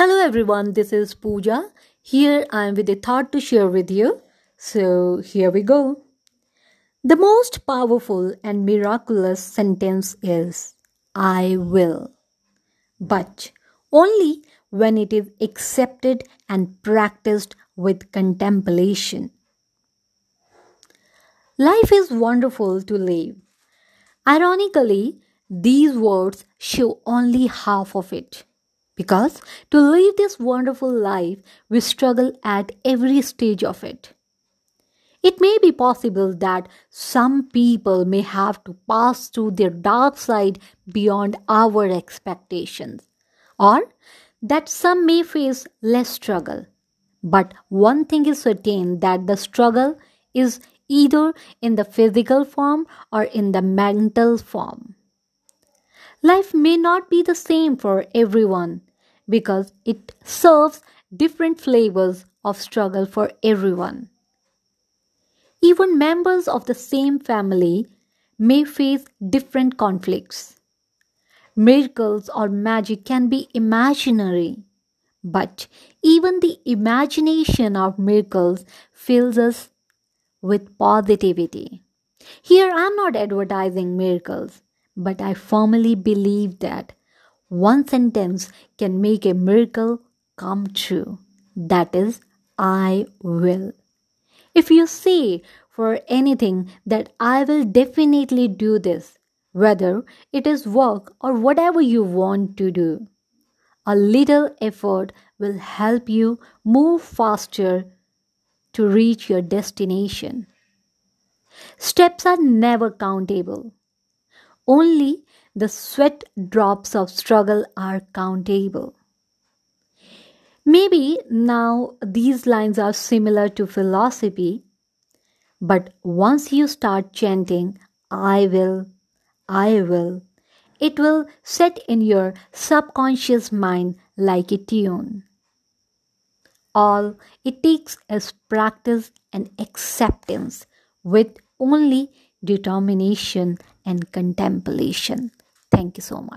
Hello everyone, this is Pooja. Here I am with a thought to share with you. So here we go. The most powerful and miraculous sentence is I will. But only when it is accepted and practiced with contemplation. Life is wonderful to live. Ironically, these words show only half of it. Because to live this wonderful life, we struggle at every stage of it. It may be possible that some people may have to pass through their dark side beyond our expectations, or that some may face less struggle. But one thing is certain that the struggle is either in the physical form or in the mental form. Life may not be the same for everyone, because it serves different flavors of struggle for everyone. Even members of the same family may face different conflicts. Miracles or magic can be imaginary, but even the imagination of miracles fills us with positivity. Here, I'm not advertising miracles, but I firmly believe that one sentence can make a miracle come true. That is, I will. If you say for anything that I will definitely do this, whether it is work or whatever you want to do, a little effort will help you move faster to reach your destination. Steps are never countable. Only the sweat drops of struggle are countable. Maybe now these lines are similar to philosophy, but once you start chanting, I will, I will, it will set in your subconscious mind like a tune. All it takes is practice and acceptance with only determination and contemplation. Thank you so much.